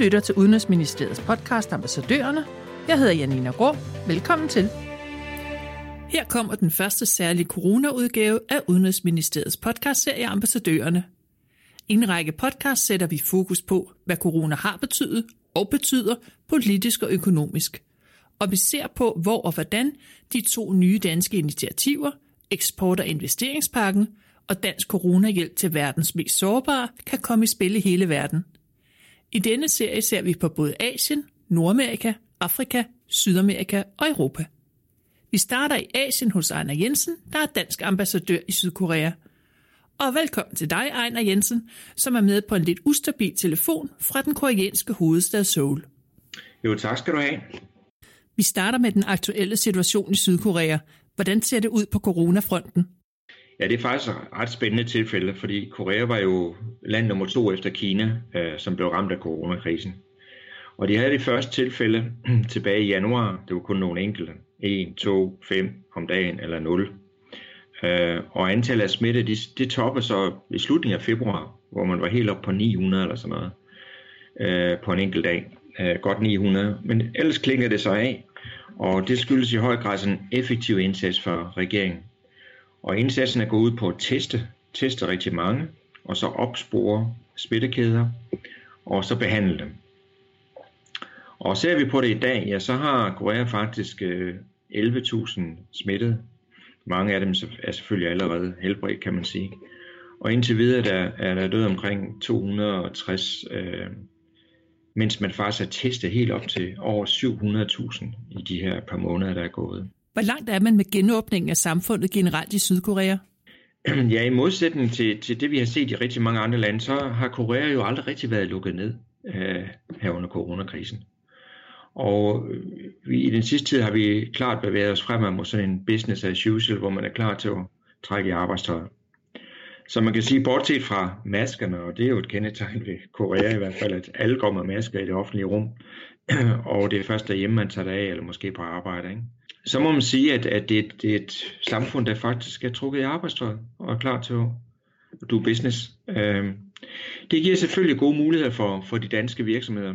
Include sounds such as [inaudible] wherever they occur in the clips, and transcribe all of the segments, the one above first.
lytter til Udenrigsministeriets podcast Ambassadørerne. Jeg hedder Janina Grå. Velkommen til. Her kommer den første særlige coronaudgave af Udenrigsministeriets podcastserie Ambassadørerne. I en række podcast sætter vi fokus på, hvad corona har betydet og betyder politisk og økonomisk. Og vi ser på, hvor og hvordan de to nye danske initiativer, eksport- og investeringspakken og dansk coronahjælp til verdens mest sårbare, kan komme i spil i hele verden. I denne serie ser vi på både Asien, Nordamerika, Afrika, Sydamerika og Europa. Vi starter i Asien hos Ejner Jensen, der er dansk ambassadør i Sydkorea. Og velkommen til dig, Ejner Jensen, som er med på en lidt ustabil telefon fra den koreanske hovedstad Seoul. Jo, tak skal du have. Vi starter med den aktuelle situation i Sydkorea. Hvordan ser det ud på coronafronten? Ja, det er faktisk et ret spændende tilfælde, fordi Korea var jo land nummer to efter Kina, øh, som blev ramt af coronakrisen. Og de havde det første tilfælde [clears throat] tilbage i januar. Det var kun nogle enkelte. 1, 2, 5 om dagen eller 0. Øh, og antallet af smitte, det, det toppede så i slutningen af februar, hvor man var helt op på 900 eller sådan noget øh, på en enkelt dag. Øh, godt 900. Men ellers klingede det så af, og det skyldes i høj grad en effektiv indsats for regeringen. Og indsatsen er gået ud på at teste, teste rigtig mange, og så opspore smittekæder, og så behandle dem. Og ser vi på det i dag, ja, så har Korea faktisk øh, 11.000 smittede. Mange af dem er selvfølgelig allerede helbredt, kan man sige. Og indtil videre der, er der død omkring 260, øh, mens man faktisk har testet helt op til over 700.000 i de her par måneder, der er gået. Hvor langt er man med genåbningen af samfundet generelt i Sydkorea? [clears throat] Ja, i modsætning til, til det, vi har set i rigtig mange andre lande, så har Korea jo aldrig rigtig været lukket ned øh, her under coronakrisen. Og øh, vi, i den sidste tid har vi klart bevæget os fremad mod sådan en business as usual, hvor man er klar til at trække i arbejdstøjet. Så man kan sige, bortset fra maskerne, og det er jo et kendetegn ved Korea i hvert fald, at alle går med masker i det offentlige rum, [clears throat] og det er først derhjemme, man tager det af, eller måske på arbejde. Ikke? Så må man sige, at, at det, er et, det er et samfund, der faktisk er trukket i arbejdstøjet og er klar til at do business. Øhm, det giver selvfølgelig gode muligheder for, for de danske virksomheder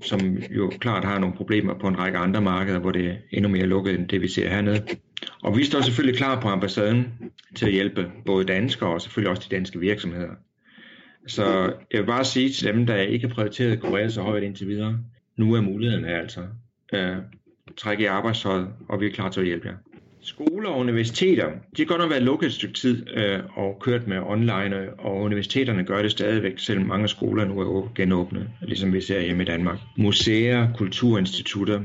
som jo klart har nogle problemer på en række andre markeder, hvor det er endnu mere lukket end det, vi ser hernede. Og vi står selvfølgelig klar på ambassaden til at hjælpe både danskere og selvfølgelig også de danske virksomheder. Så jeg vil bare sige til dem, der ikke har prioriteret Korea så højt indtil videre, nu er muligheden her altså. Øh, Træk i arbejdstøjet, og vi er klar til at hjælpe jer. Skoler og universiteter, de har godt nok været lukket et stykke tid øh, og kørt med online, og universiteterne gør det stadigvæk, selvom mange skoler nu er genåbnet, ligesom vi ser hjemme i Danmark. Museer, kulturinstitutter,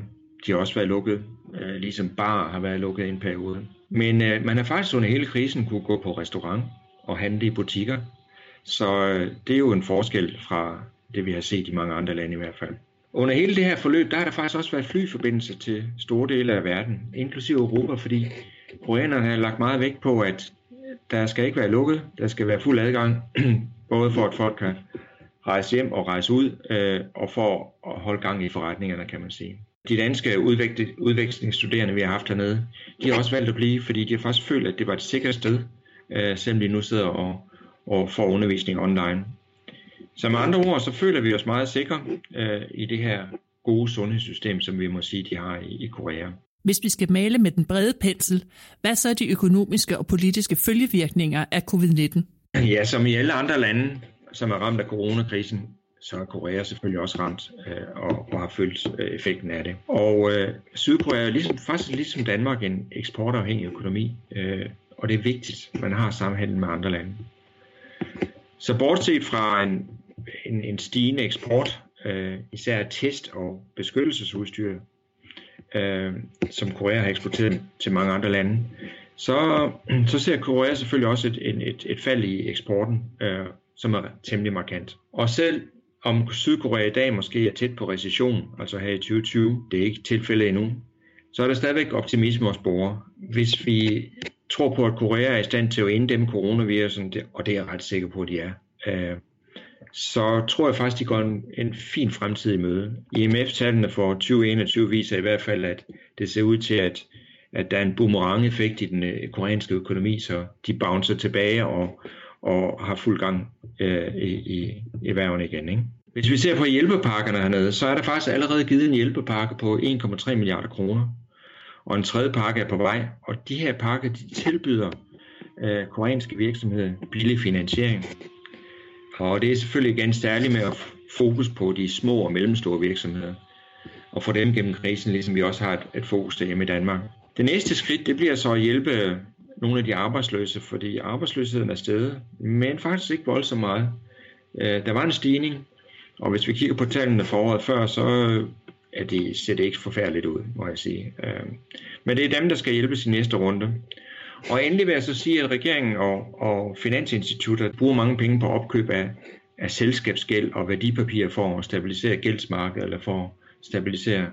de har også været lukket, øh, ligesom bar har været lukket i en periode. Men øh, man har faktisk under hele krisen kunne gå på restaurant og handle i butikker, så øh, det er jo en forskel fra det, vi har set i mange andre lande i hvert fald. Under hele det her forløb, der har der faktisk også været flyforbindelse til store dele af verden, inklusive Europa, fordi koreanerne har lagt meget vægt på, at der skal ikke være lukket, der skal være fuld adgang, [clears throat] både for at folk kan rejse hjem og rejse ud, øh, og for at holde gang i forretningerne, kan man sige. De danske udvekslingsstuderende, vi har haft hernede, de har også valgt at blive, fordi de har faktisk følt, at det var et sikkert sted, øh, selvom de nu sidder og, og får undervisning online. Så med andre ord, så føler vi os meget sikre øh, i det her gode sundhedssystem, som vi må sige, de har i, i Korea. Hvis vi skal male med den brede pensel, hvad så er de økonomiske og politiske følgevirkninger af covid-19? Ja, som i alle andre lande, som er ramt af coronakrisen, så er Korea selvfølgelig også ramt øh, og, og har følt øh, effekten af det. Og øh, Sydkorea er ligesom, faktisk ligesom Danmark en eksportafhængig økonomi, øh, og det er vigtigt, at man har samhandel med andre lande. Så bortset fra en en, en stigende eksport, øh, især test- og beskyttelsesudstyr, øh, som Korea har eksporteret til mange andre lande, så, [clears throat] så ser Korea selvfølgelig også et, et, et fald i eksporten, øh, som er temmelig markant. Og selv om Sydkorea i dag måske er tæt på recession, altså her i 2020, det er ikke tilfældet endnu, så er der stadigvæk optimisme hos borgere. Hvis vi tror på, at Korea er i stand til at inddæmme coronavirusen, og det er jeg ret sikker på, at de er, øh, så tror jeg faktisk, de går en, en fin fremtid i møde. IMF-tallene for 2021 viser i hvert fald, at det ser ud til, at, at der er en boomerang-effekt i den øh, koreanske økonomi, så de bouncer tilbage og, og har fuld gang øh, i, i, i igen. Ikke? Hvis vi ser på hjælpepakkerne hernede, så er der faktisk allerede givet en hjælpepakke på 1,3 milliarder kroner. Og en tredje pakke er på vej. Og de her pakker de tilbyder øh, koreanske virksomheder billig finansiering. Og det er selvfølgelig igen særligt med at fokus på de små og mellemstore virksomheder. Og få dem gennem krisen, ligesom vi også har et, et fokus derhjemme i Danmark. Det næste skridt, det bliver så at hjælpe nogle af de arbejdsløse, fordi arbejdsløsheden er steget, men faktisk ikke voldsomt meget. Øh, der var en stigning, og hvis vi kigger på tallene for året før, så er det, ser det ikke forfærdeligt ud, må jeg sige. Øh, men det er dem, der skal hjælpes i næste runde. Og endelig vil jeg så sige, at regeringen og, og finansinstitutter bruger mange penge på opkøb af, af selskabsgæld og værdipapirer for at stabilisere gældsmarkedet, eller for at stabilisere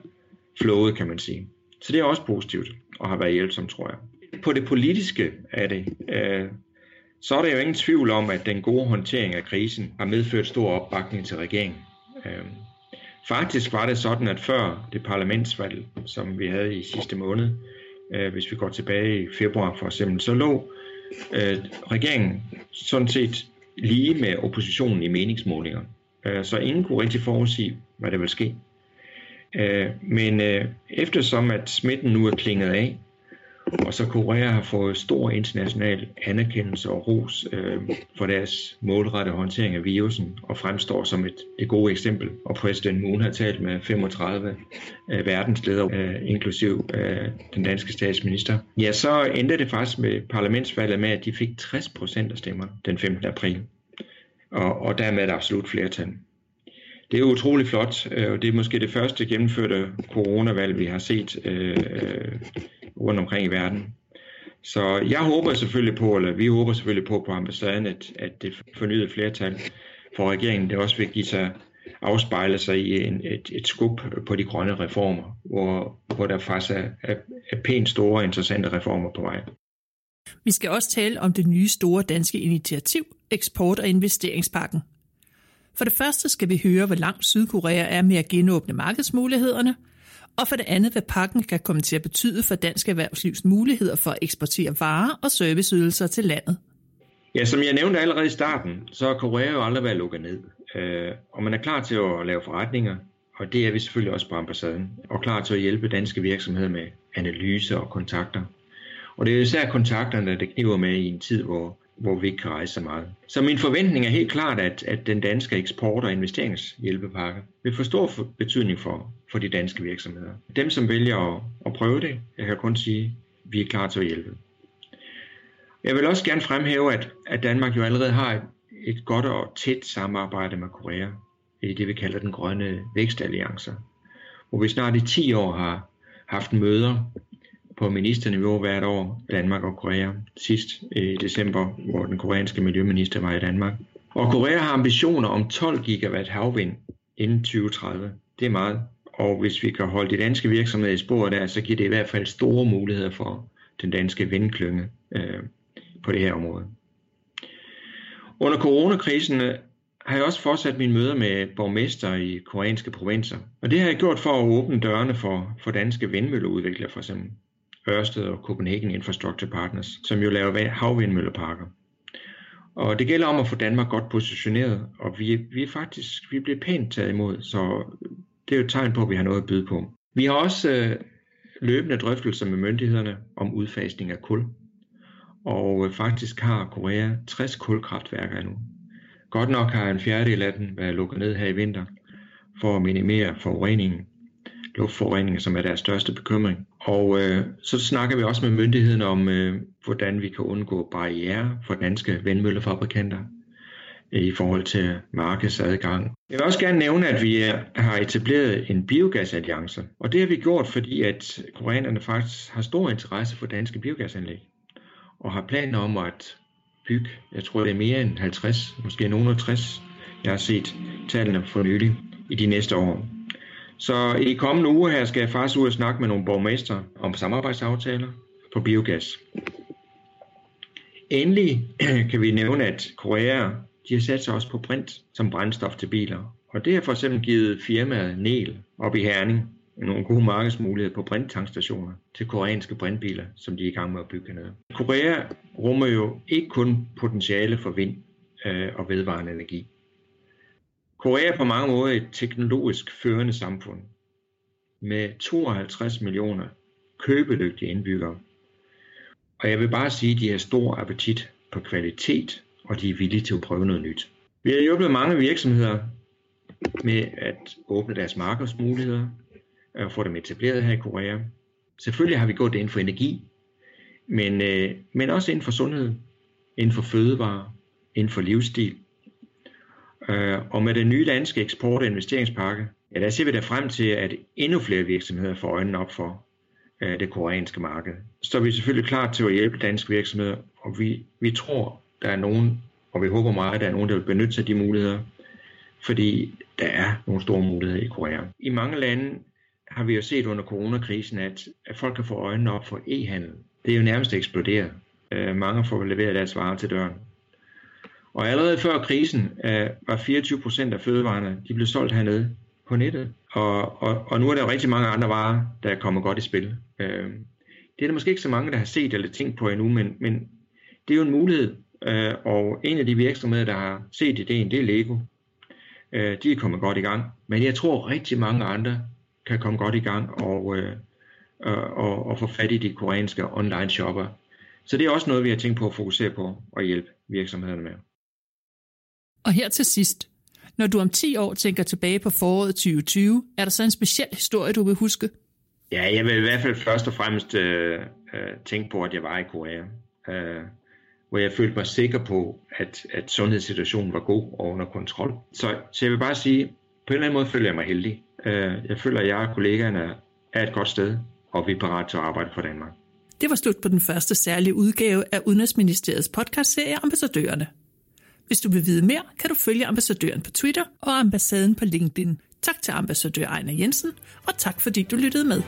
flowet, kan man sige. Så det er også positivt og har været hjælpsomt, tror jeg. På det politiske er det, øh, så er der jo ingen tvivl om, at den gode håndtering af krisen har medført stor opbakning til regeringen. Øh, faktisk var det sådan, at før det parlamentsvalg, som vi havde i sidste måned, øh, hvis vi går tilbage i februar for eksempel, så lå øh, regeringen sådan set lige med oppositionen i meningsmålinger. Øh, så ingen kunne rigtig forudsige, hvad der ville ske. Øh, men øh, eftersom at smitten nu er klinget af, og så Korea har fået stor international anerkendelse og ros øh, for deres målrettede håndtering af virusen og fremstår som et, et gode eksempel. Og præsident Moon har talt med 35 øh, verdensledere, øh, inklusiv øh, den danske statsminister. Ja, så endte det faktisk med parlamentsvalget med, at de fik 60 procent af stemmerne den 15. april. Og, og dermed et absolut flertal. Det er utrolig flot, øh, og det er måske det første gennemførte coronavalg, vi har set øh, rundt omkring i verden. Så jeg håber selvfølgelig på, eller vi håber selvfølgelig på på ambassaden, at, at det fornyede flertal for regeringen, det også vil give sig afspejle sig i en, et, et skub på de grønne reformer, hvor, hvor der faktisk er, er, er pænt store interessante reformer på vej. Vi skal også tale om det nye store danske initiativ, Eksport- og Investeringspakken. For det første skal vi høre, hvor langt Sydkorea er med at genåbne markedsmulighederne, og for det andet, hvad pakken kan komme til at betyde for dansk erhvervslivs muligheder for at eksportere varer og serviceydelser til landet. Ja, som jeg nævnte allerede i starten, så har Korea jo aldrig været lukket ned. Øh, og man er klar til at lave forretninger, og det er vi selvfølgelig også på ambassaden, og klar til at hjælpe danske virksomheder med analyse og kontakter. Og det er især kontakterne, der kniver med i en tid, hvor hvor vi ikke kan rejse så meget. Så min forventning er helt klart, at, at den danske eksport- og investeringshjælpepakke vil få stor betydning for, for de danske virksomheder. Dem, som vælger at, at prøve det, jeg kan kun sige, at vi er klar til at hjælpe. Jeg vil også gerne fremhæve, at, at Danmark jo allerede har et, et godt og tæt samarbejde med Korea i det, vi kalder den grønne vækstalliance, hvor vi snart i 10 år har haft møder på ministerniveau hvert år, Danmark og Korea. Sidst i december, hvor den koreanske miljøminister var i Danmark. Og Korea har ambitioner om 12 gigawatt havvind inden 2030. Det er meget. Og hvis vi kan holde de danske virksomheder i sporet der, så giver det i hvert fald store muligheder for den danske vindklynge øh, på det her område. Under coronakrisen øh, har jeg også fortsat mine møder med borgmester i koreanske provinser. Og det har jeg gjort for at åbne dørene for, for danske vindmølleudviklere for eksempel. Ørsted og Copenhagen Infrastructure Partners, som jo laver havvindmølleparker. Og det gælder om at få Danmark godt positioneret, og vi, vi er faktisk vi bliver pænt taget imod, så det er jo et tegn på, at vi har noget at byde på. Vi har også øh, løbende drøftelser med myndighederne om udfasning af kul, og øh, faktisk har Korea 60 kulkraftværker endnu. Godt nok har en fjerdedel af dem været lukket ned her i vinter for at minimere forureningen, luftforureningen, som er deres største bekymring. Og øh, så snakker vi også med myndigheden om, øh, hvordan vi kan undgå barriere for danske vindmøllefabrikanter øh, i forhold til markedsadgang. Jeg vil også gerne nævne, at vi øh, har etableret en biogasalliance, og det har vi gjort, fordi at koreanerne faktisk har stor interesse for danske biogasanlæg, og har planer om at bygge, jeg tror det er mere end 50, måske nogen 60, jeg har set tallene for nylig i de næste år. Så i kommende uge her skal jeg faktisk ud og snakke med nogle borgmester om samarbejdsaftaler på biogas. Endelig [clears throat] kan vi nævne, at Korea de har sat sig også på brint som brændstof til biler. Og det har for eksempel givet firmaet Nel op i Herning nogle gode markedsmuligheder på brinttankstationer til koreanske brintbiler, som de er i gang med at bygge ned. Korea rummer jo ikke kun potentiale for vind øh, og vedvarende energi. Korea er på mange måder et teknologisk førende samfund med 52 millioner købedygtige indbyggere. Og jeg vil bare sige, at de har stor appetit på kvalitet, og de er villige til at prøve noget nyt. Vi har hjulpet mange virksomheder med at åbne deres markedsmuligheder og få dem etableret her i Korea. Selvfølgelig har vi gået inden for energi, men, øh, men også inden for sundhed, inden for fødevare, inden for livsstil. Øh, og med den nye danske eksport- og investeringspakke, ja, der ser vi da frem til, at endnu flere virksomheder får øjnene op for øh, det koreanske marked. Så er vi selvfølgelig klar til at hjælpe danske virksomheder, og vi, vi tror, der er nogen, og vi håber meget, at der er nogen, der vil benytte sig af de muligheder, fordi der er nogle store muligheder i Korea. I mange lande har vi jo set under coronakrisen, at, at folk kan få øjnene op for e-handel. Det er jo nærmest eksploderet. Øh, mange får leveret deres varer til døren. Og allerede før krisen øh, var 24 procent af fødevarene, de blev solgt hernede på nettet. Og, og, og nu er der jo rigtig mange andre varer, der er kommet godt i spil. Øh, det er der måske ikke så mange, der har set eller tænkt på endnu, men, men det er jo en mulighed. Øh, og en af de virksomheder, der har set ideen, det er Lego. Øh, de er kommet godt i gang. Men jeg tror rigtig mange andre kan komme godt i gang og, øh, og, og få fat i de koreanske online shopper. Så det er også noget, vi har tænkt på at fokusere på og hjælpe virksomhederne med. Og her til sidst, når du om 10 år tænker tilbage på foråret 2020, er der så en speciel historie, du vil huske? Ja, jeg vil i hvert fald først og fremmest øh, øh, tænke på, at jeg var i Korea. Øh, hvor jeg følte mig sikker på, at, at sundhedssituationen var god og under kontrol. Så, så jeg vil bare sige, på en eller anden måde føler jeg mig heldig. Øh, jeg føler, at jeg og kollegaerne er et godt sted, og vi er parat til at arbejde for Danmark. Det var slut på den første særlige udgave af Udenrigsministeriets podcastserie Ambassadørerne. Hvis du vil vide mere, kan du følge ambassadøren på Twitter og ambassaden på LinkedIn. Tak til ambassadør Ejner Jensen, og tak fordi du lyttede med.